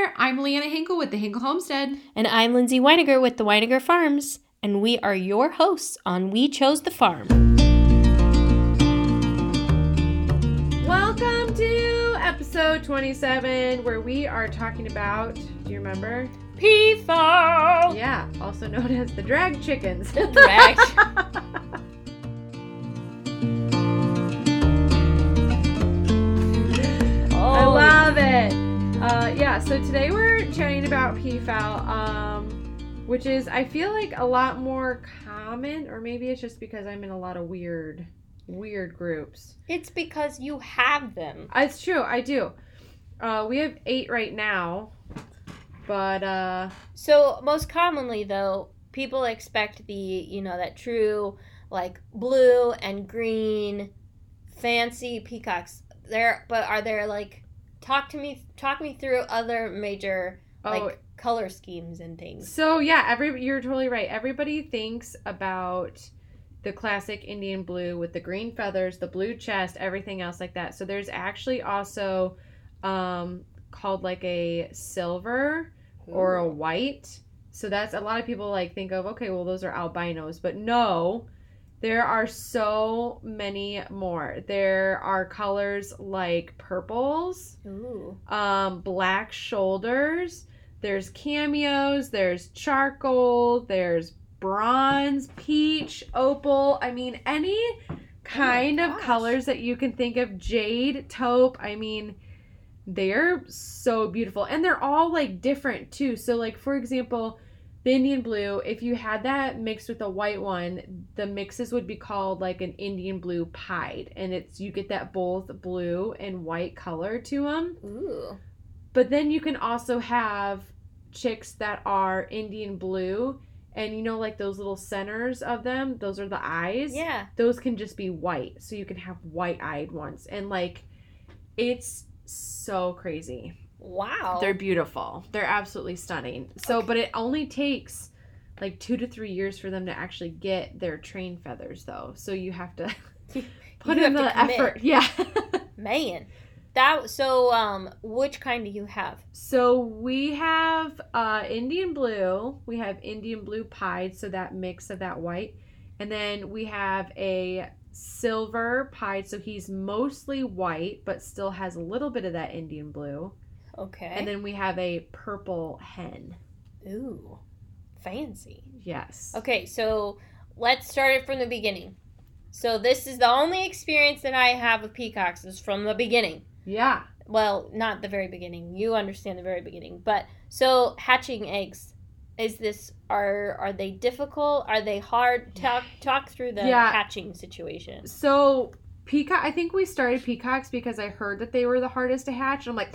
there. I'm Leanna Hinkle with the Hinkle Homestead. And I'm Lindsay Weiniger with the Weiniger Farms, and we are your hosts on We Chose the Farm. Welcome to episode 27, where we are talking about, do you remember? Peafowl! Yeah, also known as the drag chickens. Drag. Uh, yeah, so today we're chatting about peafowl, um, which is, I feel like, a lot more common, or maybe it's just because I'm in a lot of weird, weird groups. It's because you have them. Uh, It's true, I do. Uh, we have eight right now, but uh, So, most commonly, though, people expect the, you know, that true, like, blue and green, fancy peacocks. There, but are there, like, talk to me, talk me through other major, oh, like, color schemes and things. So yeah, every you're totally right. Everybody thinks about the classic Indian blue with the green feathers, the blue chest, everything else like that. So there's actually also um, called like a silver or a white. So that's a lot of people like think of okay, well those are albinos, but no, there are so many more. There are colors like purples, Ooh. um, black shoulders. There's cameos. There's charcoal. There's bronze, peach, opal. I mean, any kind of colors that you can think of. Jade, taupe. I mean, they're so beautiful, and they're all like different too. So, like for example. The Indian blue, if you had that mixed with a white one, the mixes would be called like an Indian blue pied. And it's you get that both blue and white color to them. Ooh. But then you can also have chicks that are Indian blue, and you know, like those little centers of them, those are the eyes. Yeah. Those can just be white. So you can have white eyed ones. And like, it's so crazy. Wow. They're beautiful. They're absolutely stunning. So, Okay. but it only takes like two to three years for them to actually get their train feathers, though. So you have to put You in the effort. Yeah. Man. That so um which kind do you have? So we have uh, Indian blue. We have Indian blue pied, so that mix of that white, and then we have a silver pied. So he's mostly white, but still has a little bit of that Indian blue. Okay. And then we have a purple hen. Ooh. Fancy. Yes. Okay, so let's start it from the beginning. So this is the only experience that I have with peacocks is from the beginning. Yeah. Well, not the very beginning. You understand the very beginning. But so hatching eggs is this are are they difficult? Are they hard? Talk talk through the Yeah. hatching situation. So peacock. I think we started peacocks because I heard that they were the hardest to hatch. I'm like,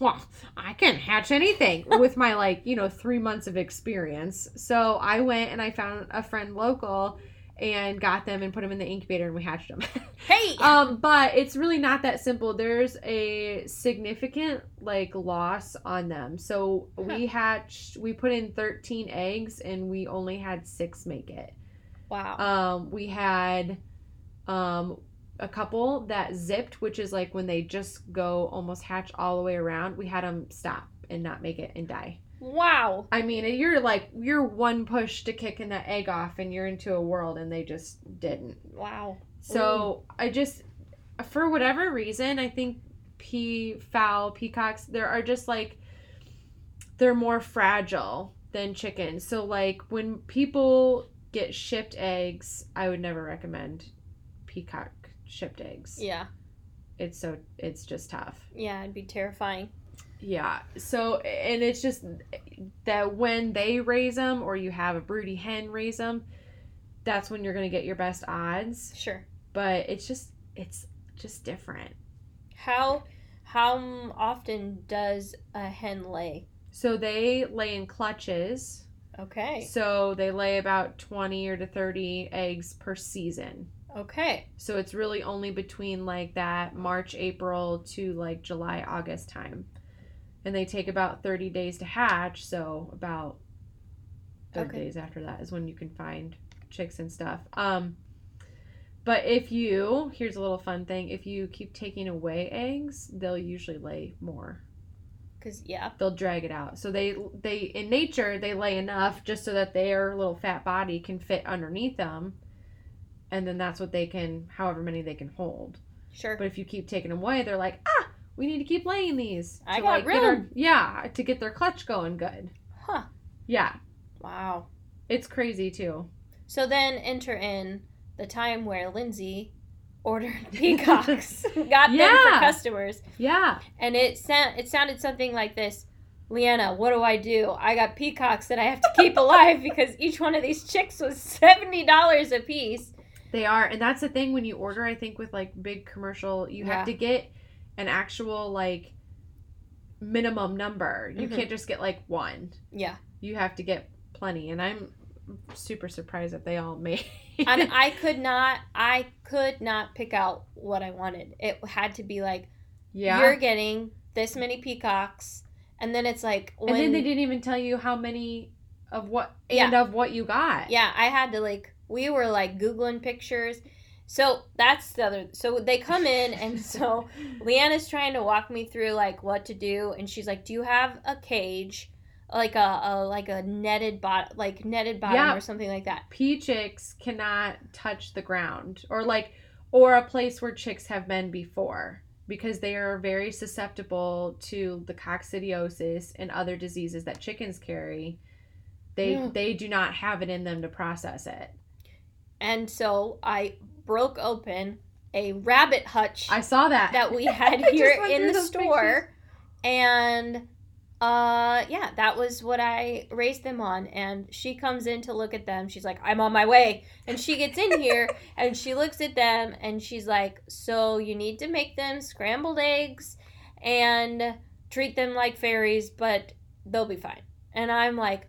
well, I can hatch anything with my like you know three months of experience. So I went and I found a friend local and got them and put them in the incubator and we hatched them. Hey. um, but it's really not that simple. There's a significant like loss on them. So we hatched. We put in 13 eggs and we only had six make it. wow. Um, we had um, a couple that zipped, which is like when they just go almost hatch all the way around. We had them stop and not make it and die. wow. I mean, you're like you're one push to kicking that egg off, and you're into a world, and they just didn't. Wow. So I just, for whatever reason, I think pea fowl peacocks there are just like they're more fragile than chickens. So like when people get shipped eggs, I would never recommend peacock shipped eggs. Yeah. It's so it's just tough. Yeah, it'd be terrifying. Yeah. So and it's just that when they raise them or you have a broody hen raise them, that's when you're going to get your best odds, Sure. but it's just it's just different. How how often does a hen lay? So they lay in clutches. Okay. So they lay about 20 or to 30 eggs per season. Okay. So it's really only between like that March, April to like July, August time. And they take about 30 days to hatch. So about 30 Okay. days after that is when you can find chicks and stuff. Um, but if you, here's a little fun thing if you keep taking away eggs, they'll usually lay more. Cause yeah. they'll drag it out. So they they in nature they lay enough just so that their little fat body can fit underneath them, and then that's what they can however many they can hold. Sure. But if you keep taking them away, they're like ah we need to keep laying these. I to, got our- room. yeah, to get their clutch going good. Huh. Yeah, Wow. it's crazy too. So then enter in the time where Lindsay ordered peacocks, got them for customers, Yeah, and it sa- it sounded something like this. Leanna, what do I do? I got peacocks that I have to keep alive because each one of these chicks was seventy dollars a piece. They are, and that's the thing when you order. I think with like big commercial, you Yeah. have to get an actual like minimum number. You Mhm. can't just get like one. Yeah, You have to get plenty, and I'm super surprised that they all made. and I could not, I could not pick out what I wanted. It had to be like yeah. you're getting this many peacocks, and then it's like when and then they didn't even tell you how many of what Yeah. and of what you got. Yeah, I had to like we were like googling pictures. So that's the other. So they come in, and so Leanna's trying to walk me through like what to do, and she's like, "Do you have a cage, like a, a like a netted bot, like netted bottom Yeah. or something like that?" pea chicks cannot touch the ground or like or a place where chicks have been before because they are very susceptible to the coccidiosis and other diseases that chickens carry they Yeah. they do not have it in them to process it And so I broke open a rabbit hutch i saw that. that we had here in the store. and uh yeah that was what i raised them on. And she comes in to look at them. She's like i'm on my way. And she gets in here and she looks at them and she's like so you need to make them scrambled eggs and treat them like fairies but they'll be fine. And i'm like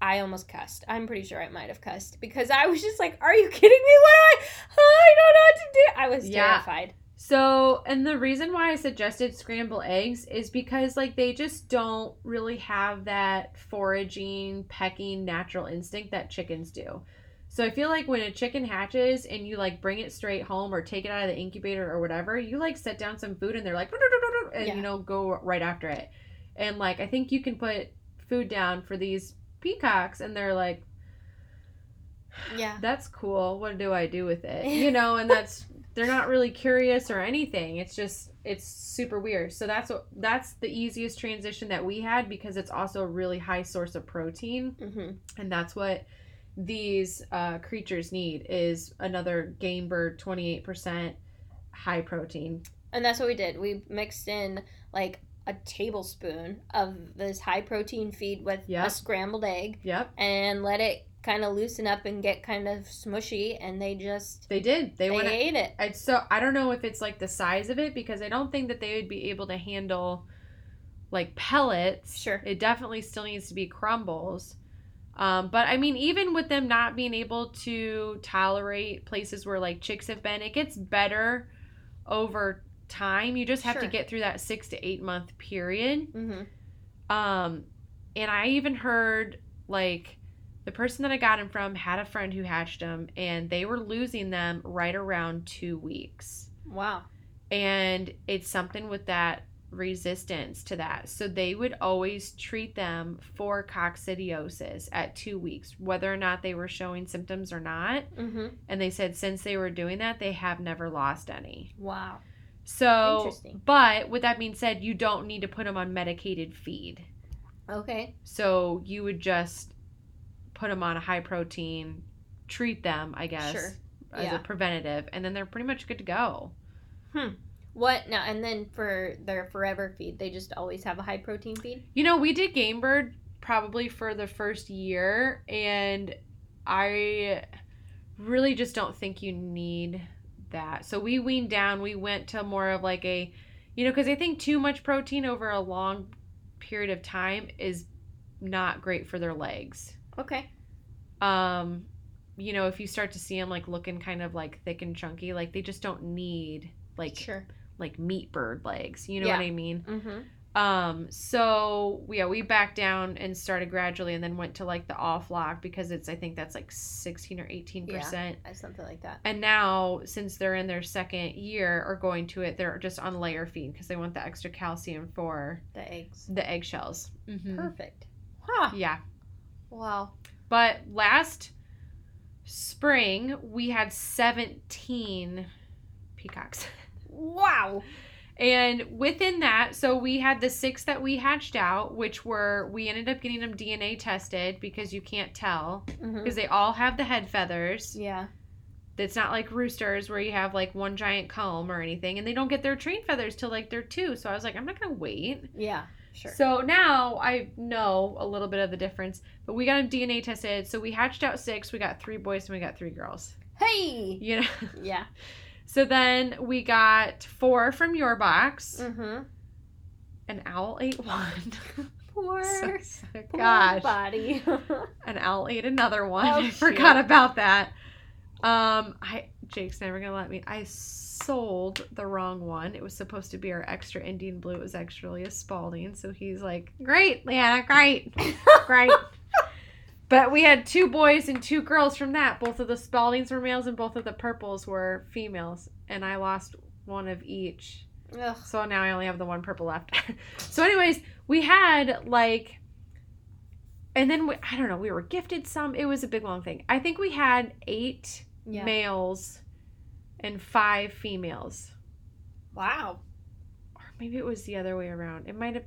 I almost cussed. I'm pretty sure I might have cussed because I was just like, "Are you kidding me? What do I? I don't know what to do." I was Yeah. terrified. So, and the reason why I suggested scramble eggs is because like they just don't really have that foraging, pecking natural instinct that chickens do. So I feel like when a chicken hatches and you like bring it straight home or take it out of the incubator or whatever, you like set down some food and they're like and Yeah. you know go right after it. And like I think you can put food down for these peacocks and they're like Yeah. that's cool. What do I do with it? You know, and that's they're not really curious or anything. It's just it's super weird. So that's what that's the easiest transition that we had because it's also a really high source of protein, hmm and that's what these uh, creatures need is another game bird 28% high protein. And that's what we did. We mixed in like a tablespoon of this high protein feed with Yep. a scrambled egg Yep, and let it kind of loosen up and get kind of smushy and they just they did. They, they, went ate it. I'd so I don't know if it's like the size of it because I don't think that they would be able to handle like pellets. Sure. It definitely still needs to be crumbles. Um, but I mean, even with them not being able to tolerate places where like chicks have been, it gets better over time. You just have to get through that six to eight month period. hmm Um, and I even heard like the person that I got him from had a friend who hatched them, and they were losing them right around two weeks. Wow. And it's something with that resistance to that. So they would always treat them for coccidiosis at two weeks, whether or not they were showing symptoms or not. hmm And they said since they were doing that, they have never lost any. Wow. So, Interesting. but with that being said, you don't need to put them on medicated feed. Okay. So you would just put them on a high protein, treat them, I guess, Sure. as Yeah. a preventative, and then they're pretty much good to go. Hmm. What now? And then for their forever feed, they just always have a high protein feed. You know, we did Game Bird probably for the first year, and I really just don't think you need that. So we weaned down. We went to more of like a, you know, because I think too much protein over a long period of time is not great for their legs. Okay. um you know if you start to see them like looking kind of like thick and chunky like they just don't need like Sure. like meat bird legs you know Yeah. what i mean Mm-hmm. Um, so yeah, we backed down and started gradually and then went to like the all flock because it's I think that's like sixteen or eighteen percent. Uh, Something like that. And now, since they're in their second year or going to it, they're just on layer feed because they want the extra calcium for The eggs. the eggshells. Mhm. Perfect. Huh. Yeah. Wow. But last spring, we had 17 peacocks. Wow. And within that, so we had the six that we hatched out, which were, we ended up getting them DNA tested because you can't tell. Mhm. Because they all have the head feathers. Yeah. It's not like roosters where you have like one giant comb or anything. And they don't get their train feathers till like they're two. So I was like, I'm not going to wait. Yeah. Sure. So now I know a little bit of the difference, but we got them DNA tested. So we hatched out six. We got three boys and we got three girls. hey. You know. Yeah. So then we got four from your box. Mm-hmm. An owl ate one. Poor, So poor Gosh. body. An owl ate another one. Oh, I forgot about that. Um, I Jake's never gonna let me. I sold the wrong one. It was supposed to be our extra Indian blue. It was actually a Spalding. So he's like, "Great, Leanna, great, great." But we had two boys and two girls from that. Both of the Spaldings were males and both of the purples were females. And I lost one of each. Ugh. So now I only have the one purple left. so, anyways, we had like, and then we, I don't know, we were gifted some. It was a big long thing. I think we had eight Yeah. males and five females. Wow. Or maybe it was the other way around. It might have.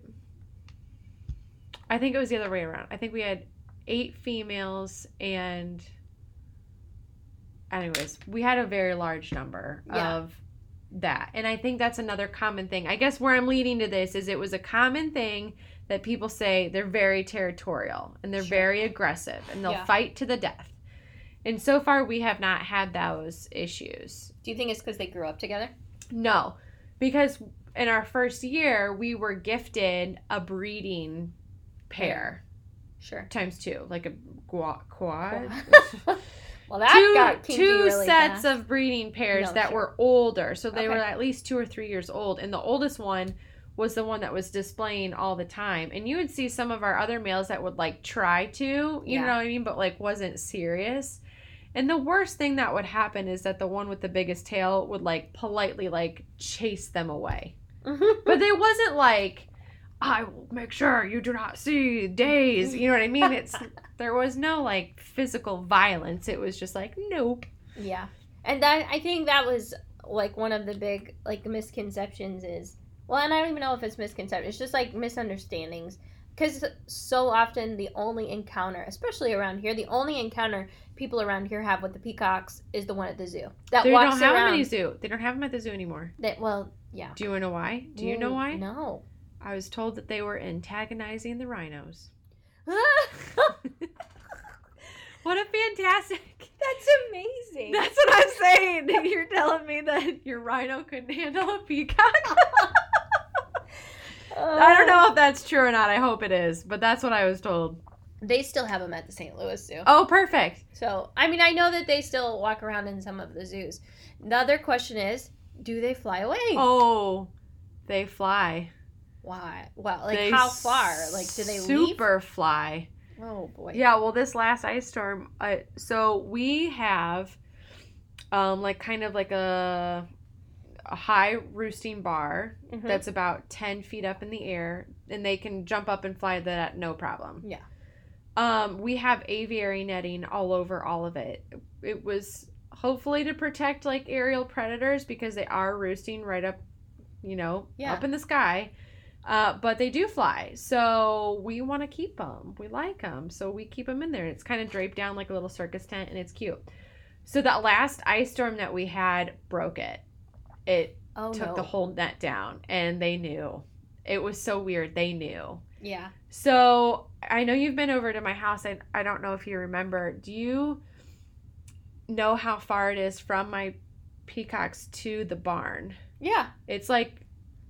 I think it was the other way around. I think we had eight females and. Anyways, we had a very large number Yeah. of that. And I think that's another common thing. I guess where I'm leading to this is it was a common thing that people say they're very territorial and they're Sure. very aggressive and they'll Yeah. fight to the death. And so far, we have not had those issues. Do you think it's because they grew up together? No, because in our first year, we were gifted a breeding pair Sure. times two, like a gua- quad. well, that two got two really sets fast. of breeding pairs No, that sure. were older, so they Okay. were at least two or three years old, and the oldest one was the one that was displaying all the time. And you would see some of our other males that would like try to, you Yeah. know what I mean, but like wasn't serious. And the worst thing that would happen is that the one with the biggest tail would like politely like chase them away. Mm-hmm. But it wasn't like I will make sure you do not see days. You know what I mean? It's there was no like physical violence. It was just like nope. Yeah. And that I think that was like one of the big like misconceptions is well, and I don't even know if it's misconception. It's just like misunderstandings because so often the only encounter, especially around here, the only encounter people around here have with the peacocks is the one at the zoo that They walks don't have around. them at the zoo. They don't have them at the zoo anymore. that well, yeah. Do you want to know why? Do you know why? No. I was told that they were antagonizing the rhinos. What a fantastic! That's amazing. That's what I'm saying. You're telling me that your rhino couldn't handle a peacock. Uh, I don't know if that's true or not. I hope it is, but that's what I was told. They still have them at the St. Louis Zoo. Oh, perfect. So, I mean, I know that they still walk around in some of the zoos. The other question is, do they fly away? Oh, they fly. Why? Well, like They how far? Like, do they leave? super fly? Oh boy. Yeah, well, this last ice storm, uh, so we have, um, like kind of like a, a high roosting bar Mhm. that's about ten feet up in the air, and they can jump up and fly that no problem. Yeah. Um, we have aviary netting all over all of it. It was hopefully to protect like aerial predators because they are roosting right up, you know, Yeah. up in the sky. Uh, but they do fly, so we want to keep them. We like them, so we keep them in there. And It's kind of draped down like a little circus tent, and it's cute. So that last ice storm that we had broke it. It oh took no. the whole net down, and they knew. It was so weird. They knew. yeah. So I know you've been over to my house. I, I don't know if you remember. Do you know how far it is from my peacocks to the barn? Yeah. It's like,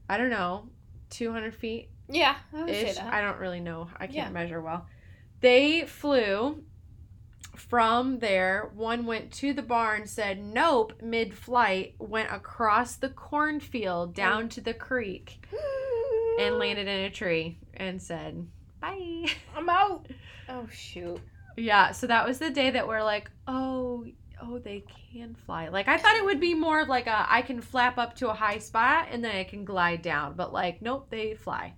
I don't know, 200 feet Yeah. I would say that. I don't really know. I can't Yeah. measure well. They flew from there. One went to the barn, said nope mid flight, went across the cornfield down to the creek and landed in a tree and said, bye. I'm out. Oh shoot. Yeah, so that was the day that we're like, oh, oh, they can fly. Like I thought it would be more of like a I can flap up to a high spot and then I can glide down, but like nope, they fly.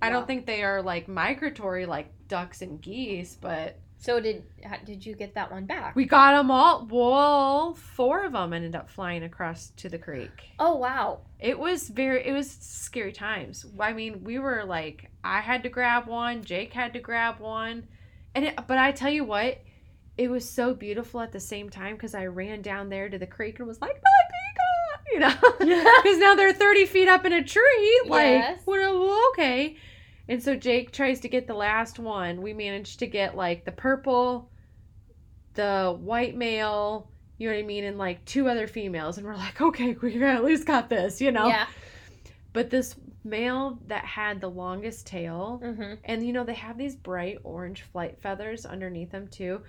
I don't think they are like migratory like ducks and geese, but So did did you get that one back? we got them all. Well, four of them ended up flying across to the creek. oh wow. It was very it was scary times. I mean, we were like I had to grab one, Jake had to grab one. And it, but I tell you what, it was so beautiful at the same time cuz I ran down there to the creek and was like, "My peacock!" You know. Cuz now they're 30 feet up in a tree. Like, Yes. well, okay. And so Jake tries to get the last one. We managed to get like the purple, the white male, you know what I mean, and like two other females. And we're like, okay, we at least got this, you know? Yeah. But this male that had the longest tail, Mm-hmm. and you know, they have these bright orange flight feathers underneath them too,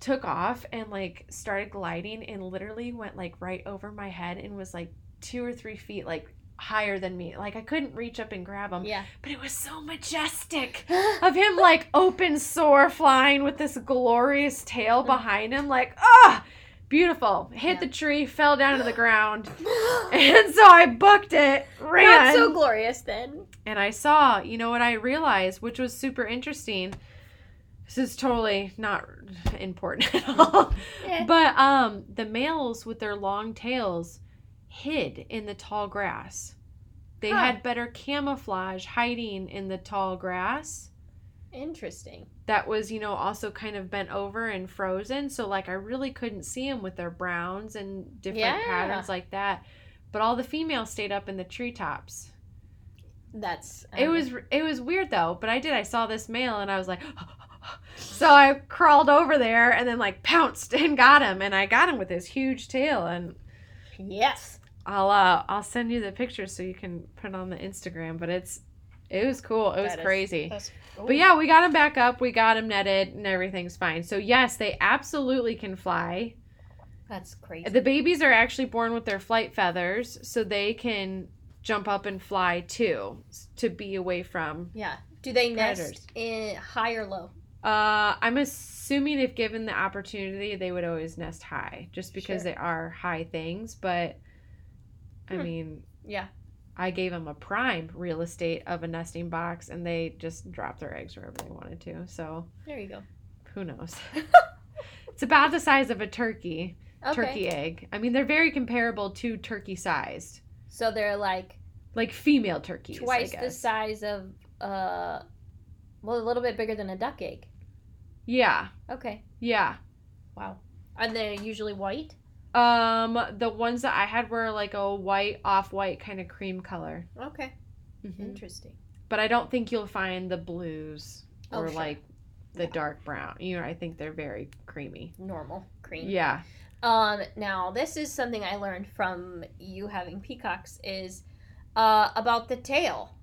took off and like started gliding and literally went like right over my head and was like two or three feet like higher than me. Like I couldn't reach up and grab him. Yeah. But it was so majestic of him like open soar flying with this glorious tail behind him like ah beautiful hit Yeah. the tree fell down to the ground and so i booked it ran Not so glorious then. and i saw you know what i realized which was super interesting this is totally not important at all. Yeah. but um the males with their long tails hid in the tall grass. They Huh. had better camouflage hiding in the tall grass. Interesting. that was you know also kind of bent over and frozen. So like i really couldn't see them with their browns and different Yeah. patterns like that. But all the females stayed up in the treetops. That's it was it was weird though. But i did. I saw this male and i was like so i crawled over there and then like pounced and got him and i got him with his huge tail and yes. i'll uh i'll send you the pictures so you can put it on the instagram but it's it was cool it was is- crazy But yeah, we got him back up. We got him netted, and everything's fine. So yes, they absolutely can fly. that's crazy. The babies are actually born with their flight feathers, so they can jump up and fly too, to be away from. yeah. Do they nest in high or low? Uh, I'm assuming if given the opportunity, they would always nest high, just because Sure. they are high things. But I Hmm. mean, Yeah. I gave them a prime real estate of a nesting box, and they just dropped their eggs wherever they wanted to. So There you go. who knows? it's about the size of a turkey. Okay. turkey egg. I mean, they're very comparable to turkey sized, So they're like like female turkeys. twice the size of uh well a little bit bigger than a duck egg. Yeah, Okay. yeah. Wow. Are they usually white? Um, the ones that I had were like a white, off-white kind of cream color. Okay. Mhm. Interesting. But I don't think you'll find the blues Oh, or sure. like the Yeah. dark brown. You know, I think they're very creamy. Normal cream. Yeah. Um, now this is something I learned from you having peacocks is uh, about the tail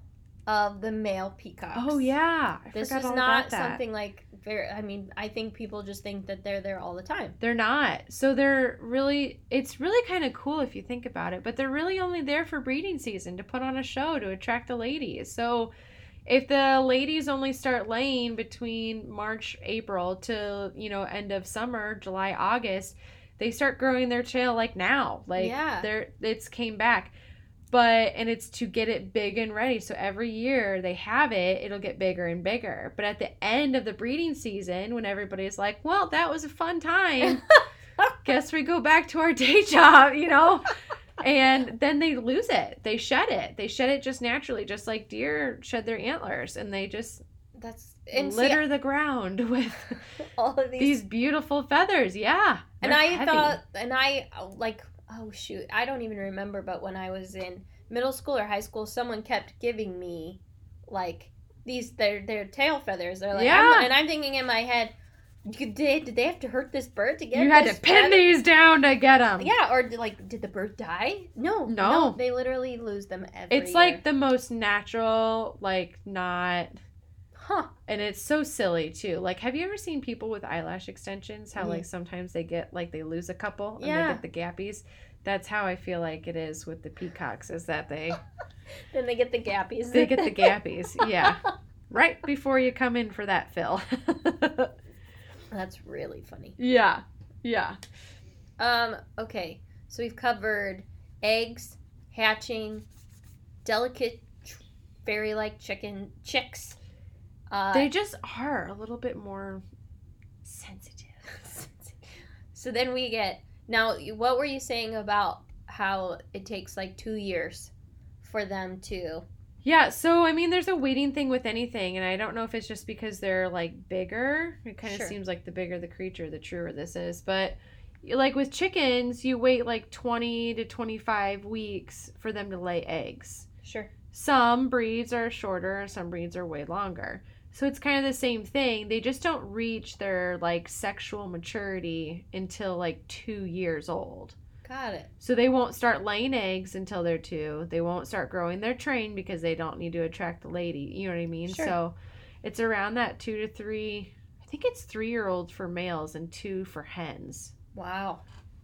of the male peacocks. Oh yeah. I This is not something like very. I mean, I think people just think that they're there all the time. They're not. So they're really it's really kind of cool if you think about it, but they're really only there for breeding season to put on a show to attract the ladies. So if the ladies only start laying between March, April to, you know, end of summer, July, August, they start growing their tail like now. Like Yeah. they're it's came back. But and it's to get it big and ready. So every year they have it, it'll get bigger and bigger. But at the end of the breeding season, when everybody's like, "Well, that was a fun time," guess we go back to our day job, you know? and then they lose it. They shed it. They shed it just naturally, just like deer shed their antlers, and they just That's and see, litter the ground with all of these. these beautiful feathers. Yeah, and I heavy. thought, and I like, oh shoot, I don't even remember. But when I was in middle school or high school, someone kept giving me like these their their tail feathers. They're like, Yeah. I'm, and I'm thinking in my head, did they, did they have to hurt this bird to get? you had to pin feather? these down to get them. Yeah, or like, did the bird die? No, No. they literally lose them every. It's year. like the most natural, like not huh? and it's so silly too. Like, have you ever seen people with eyelash extensions? How Yeah. like sometimes they get like they lose a couple and Yeah. they get the gappies. That's how I feel like it is with the peacocks is that they then they get the gappies. they get the gappies. Yeah. Right before you come in for that fill. That's really funny. yeah. Yeah. Um, okay. So we've covered eggs, hatching, delicate fairy like chicken chicks. Uh, They just are a little bit more sensitive. so then we get now what were you saying about how it takes like two years for them to Yeah, so I mean, there's a waiting thing with anything, and I don't know if it's just because they're like bigger. It kind of Sure. seems like the bigger the creature, the truer this is. But like with chickens, you wait like 20 to 25 weeks for them to lay eggs. sure Some breeds are shorter, and some breeds are way longer. So it's kind of the same thing. They just don't reach their like sexual maturity until like two years old. got it So they won't start laying eggs until they're two. They won't start growing their train because they don't need to attract the lady. You know what I mean? Sure. So it's around that two to three. I think it's 3-year-old for males and two for hens. wow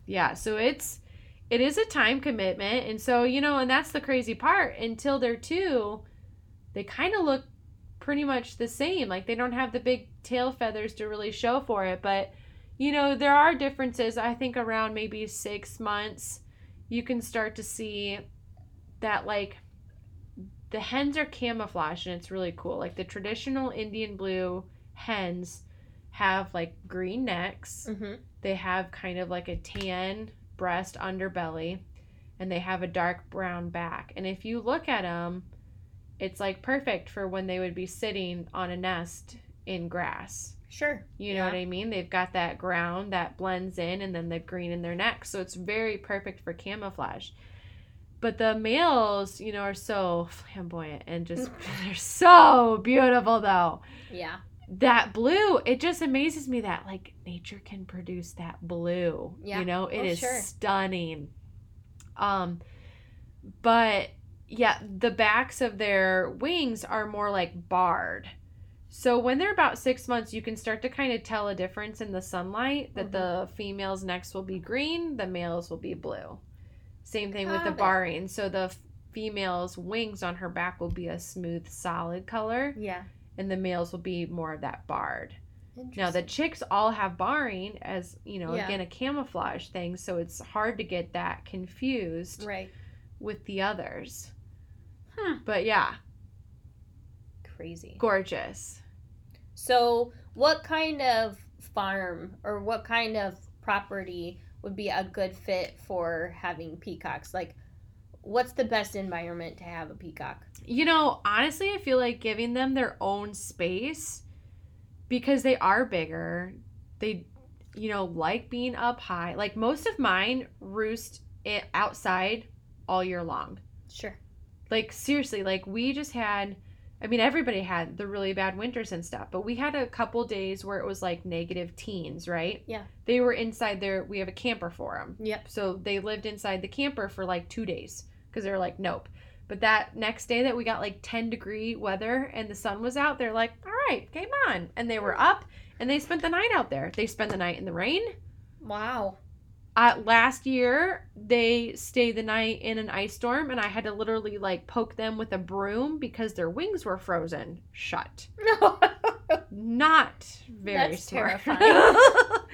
Yeah. So it's it is a time commitment, and so you know, and that's the crazy part. Until they're two, they kind of look pretty much the same. Like they don't have the big tail feathers to really show for it, but you know, there are differences. I think around maybe six months, you can start to see that like the hens are camouflaged and it's really cool. Like the traditional Indian blue hens have like green necks mm-hmm. they have kind of like a tan breast underbelly and they have a dark brown back and if you look at them it's like perfect for when they would be sitting on a nest in grass. Sure. You know Yeah. what i mean? They've got that ground that blends in and then the green in their neck so it's very perfect for camouflage. But the males you know are so flamboyant and just they're so beautiful though. Yeah. That blue it just amazes me that like nature can produce that blue. Yeah. you know it Oh, is sure. stunning. Um but yeah the backs of their wings are more like barred so when they're about six months you can start to kind of tell a difference in the sunlight that Mhm. the females necks will be green the males will be blue same thing with the it. barring so the female's wings on her back will be a smooth solid color yeah and the males will be more of that barred. Now the chicks all have barring as, you know, Yeah. again a camouflage thing, so it's hard to get that confused right with the others. But yeah, crazy gorgeous. So, what kind of farm or what kind of property would be a good fit for having peacocks? Like, what's the best environment to have a peacock? You know, honestly, I feel like giving them their own space because they are bigger. They, you know, like being up high. Like most of mine roost it outside all year long. Sure. Like seriously like we just had i mean everybody had the really bad winters and stuff but we had a couple days where it was like negative teens right? Yeah. they were inside there we have a camper for them Yep. so they lived inside the camper for like two days because they were like nope. But that next day that we got like 10 degree weather and the sun was out they're like all right game on. And they were up and they spent the night out there. They spent the night in the rain. Wow. Uh, last year they stayed the night in an ice storm and i had to literally like poke them with a broom because their wings were frozen shut. Not very That's smart. terrifying.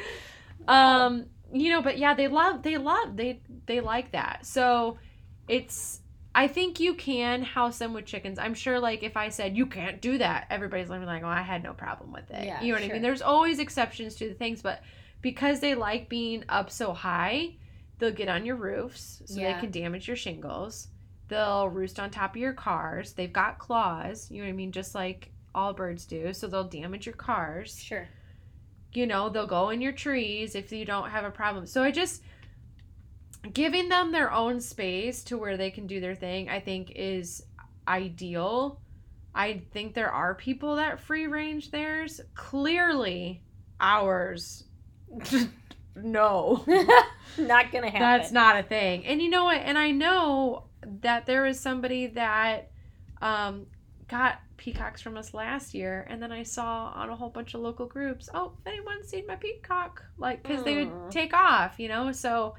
um you know but yeah they love they love they they like that. So it's i think you can house them with chickens. I'm sure like if i said you can't do that everybody's gonna be like oh i had no problem with it. Yeah, you know what i mean? there's always exceptions to the things but because they like being up so high they'll get on your roofs so Yeah. they can damage your shingles. They'll roost on top of your cars. They've got claws you know what i mean? Just like all birds do so they'll damage your cars. Sure. you know they'll go in your trees if you don't have a problem. So i just giving them their own space to where they can do their thing i think is ideal. I think there are people that free range theirs. Clearly ours no not gonna happen. that's not a thing. And you know what? And I know that there was somebody that um, got peacocks from us last year, and then I saw on a whole bunch of local groups, oh, if anyone's seen my peacock, like because they would take off, you know. So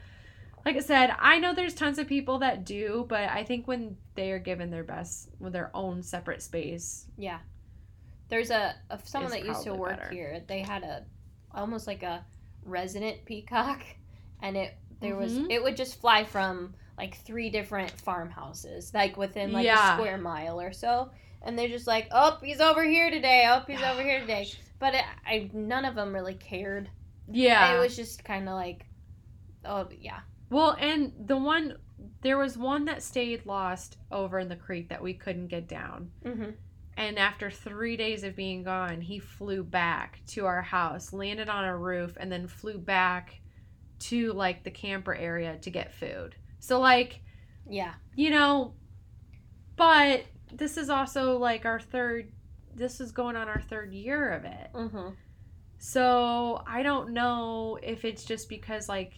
like I said, I know there's tons of people that do, but I think when they are given their best with their own separate space, Yeah. There's a, a someone that used to work better. here. They had a almost like a resident peacock and it there was Mhm. it would just fly from like three different farmhouses like within like Yeah. a square mile or so and they're just like, "Oh, he's over here today. Oh, he's over here today." But it, I none of them really cared. yeah, It was just kind of like oh, yeah. Well, and the one there was one that stayed lost over in the creek that we couldn't get down. Mhm. And after three days of being gone, he flew back to our house, landed on a roof, and then flew back to like the camper area to get food. So, like, Yeah. you know, but this is also like our third, this is going on our third year of it. Mhm. So I don't know if it's just because like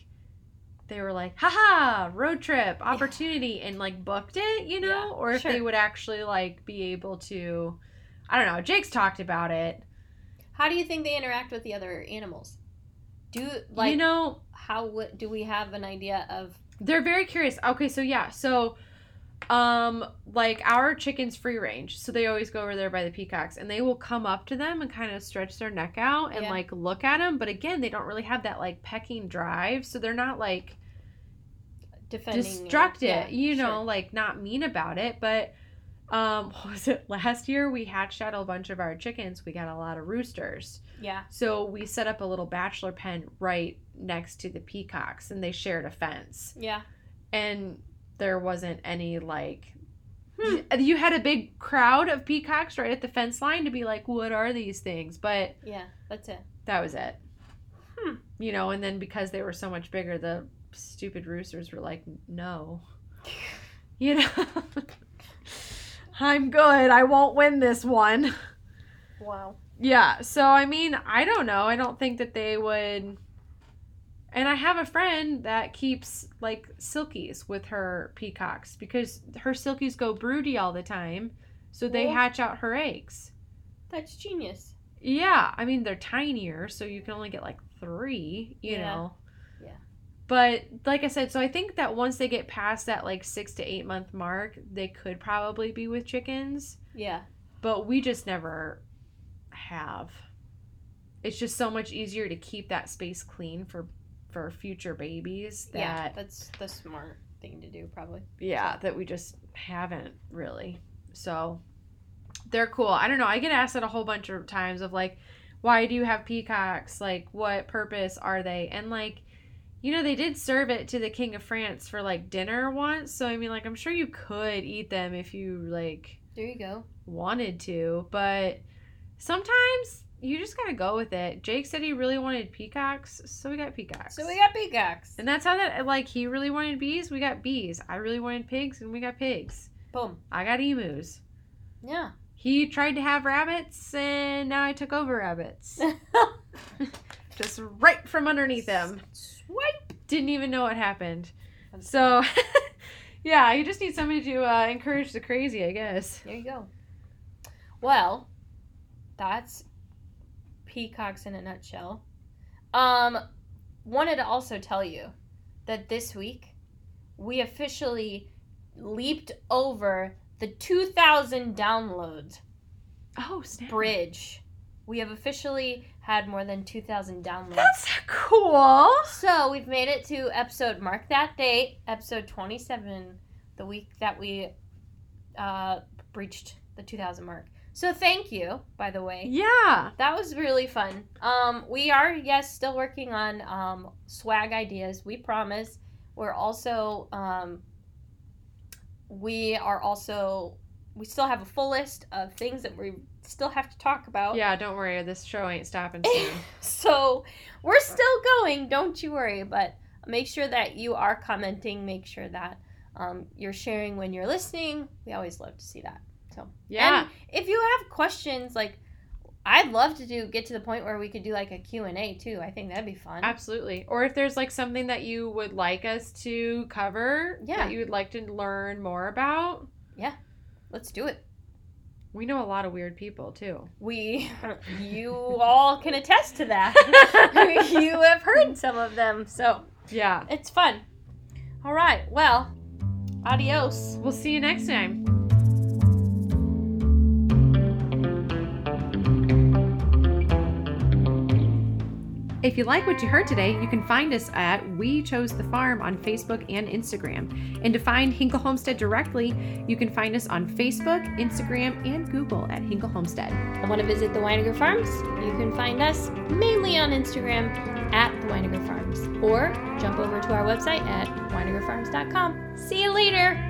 they were like, haha, road trip opportunity and like booked it, you know, Yeah, or if they would actually like be able to I don't know. Jake's talked about it. How do you think they interact with the other animals? Do like you know, how do we have an idea of they're very curious. Okay, so yeah, so um like our chickens free range so they always go over there by the peacocks and they will come up to them and kind of stretch their neck out and Yeah. like look at them but again they don't really have that like pecking drive so they're not like defending destruct it, Yeah, you know, sure. like not mean about it. But um, what was it last year? We hatched out a bunch of our chickens. We got a lot of roosters, yeah so we set up a little bachelor pen right next to the peacocks, and they shared a fence. yeah And there wasn't any like. Hmm. You had a big crowd of peacocks right at the fence line to be like, "What are these things?" But yeah that's it that was it. Hmm. You know, and then because they were so much bigger, the stupid roosters were like, no. You know? I'm good. I won't win this one. wow Yeah. So, I mean, I don't know. I don't think that they would. And I have a friend that keeps like silkies with her peacocks because her silkies go broody all the time. So they Cool. hatch out her eggs. that's genius Yeah, I mean they're tinier, so you can only get like three, you Yeah. know. Yeah. But like I said, so I think that once they get past that like six to eight month mark, they could probably be with chickens. yeah But we just never have. It's just so much easier to keep that space clean for for future babies that yeah that's the smart thing to do probably yeah, that we just haven't really. So they're cool. I don't know. I get asked that a whole bunch of times of like, why do you have peacocks? Like, what purpose are they? And like, you know, they did serve it to the King of France for like dinner once. So I mean, like, I'm sure you could eat them if you like there you go wanted to, but sometimes you just gotta go with it. Jake said he really wanted peacocks, so we got peacocks. so we got peacocks and that's how that like he really wanted bees, we got bees. I really wanted pigs, and we got pigs. boom I got emus. yeah He tried to have rabbits, and now I took over rabbits. Just right from underneath him. swipe Didn't even know what happened. So, yeah, you just need somebody to uh, encourage the crazy, I guess. there you go well that's peacocks in a nutshell um wanted to also tell you that this week we officially leaped over the 2000 downloads Oh, snap. bridge we have officially had more than 2000 downloads That's cool. so we've made it to episode mark that date episode 27 the week that we uh breached the 2000 mark so thank you by the way Yeah. that was really fun. Um, we are, yes, still working on um, swag ideas. We promise. We're also, um, we are also, we still have a full list of things that we still have to talk about. Yeah, don't worry. This show ain't stopping soon. So we're still going. Don't you worry. But make sure that you are commenting. Make sure that um, you're sharing when you're listening. We always love to see that. So Yeah. and if you have questions, like I'd love to do get to the point where we could do like a Q&A too. I think that'd be fun. Absolutely. Or if there's like something that you would like us to cover, Yeah. that you would like to learn more about, yeah, Let's do it. we know a lot of weird people too. We you all can attest to that. you have heard some of them. So, Yeah. it's fun. All right. Well, adios. We'll see you next time. If you like what you heard today, you can find us at We Chose the Farm on Facebook and Instagram. And to find Hinkle Homestead directly, you can find us on Facebook, Instagram, and Google at Hinkle Homestead. And want to visit the Weiniger Farms? You can find us mainly on Instagram at the Weiniger Farms or jump over to our website at weinigerfarms.com. See you later.